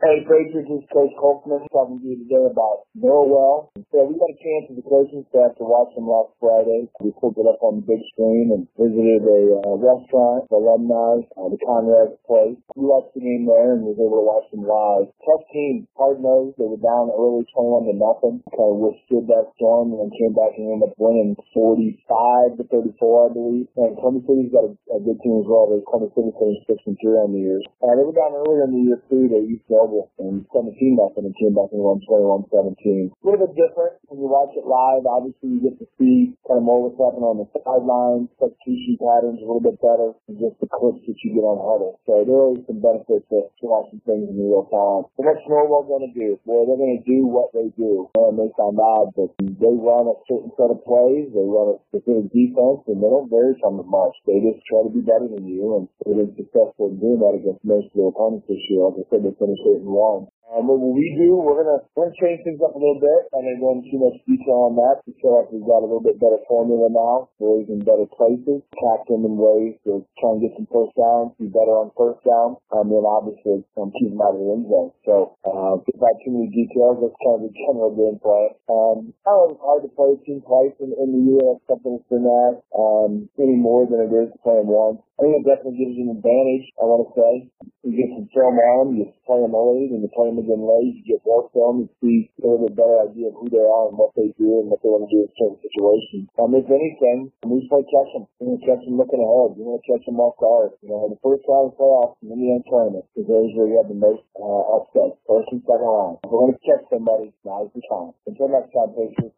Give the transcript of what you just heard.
Hey, Patriots, this is Coach Kolkman talking to you today about Norwell. So we got a chance as a coaching staff to watch them last Friday. We pulled it up on the big screen and visited a uh, restaurant, alumni, uh, the Conrad place. We watched the game there and was able to watch them live. Tough team, hard nosed. They were down early 21 to nothing. Kind of withstood that storm and then came back and ended up winning 45 to 34, I believe. And Columbia City's got a, a good team as well. They Columbia City finished 6 and 3 on the year. Uh, they were down earlier in the year too. They used to and 17 nothing and came back and won 21 17. A little bit different when you watch it live. Obviously, you get to see kind of more what's happening on the sidelines, substitution patterns a little bit better than just the clips that you get on Hudl. So there are some benefits to, to watching things in real time. So what's Norwell going to do? Well, they're going to do what they do. And they sound odd, but they run a certain set of plays. They run a specific defense, and they don't vary from it much. They just try to be better than you, and they've been successful in doing that against most of their opponents this year. Like I said, they finished and one. Um, what we do, we're gonna we're gonna change things up a little bit. I don't go into too much detail on that. We feel like we've got a little bit better formula now. We're in better places, attack them in ways to try and get some first downs, be better on first down, and then obviously um, keep them out of the end zone. So, uh, without too many details, that's kind of the general game plan. Um, I it's hard to play team twice in, in the year. That's something that's been that um, any more than it is to play them once. I think it definitely gives you an advantage. I want to say you get some film on, you play them early, and you play them again late. You get more film and see a little bit better idea of who they are and what they do and what they want to do in certain situations. Um, if anything, we play catch them. You want to catch them looking ahead. You want to catch them off guard. You know, the first round of playoffs and then the end tournament is those where you have the most uh, upsets, first and second round. We're going to catch somebody, now's the time. Until next time, Patriots.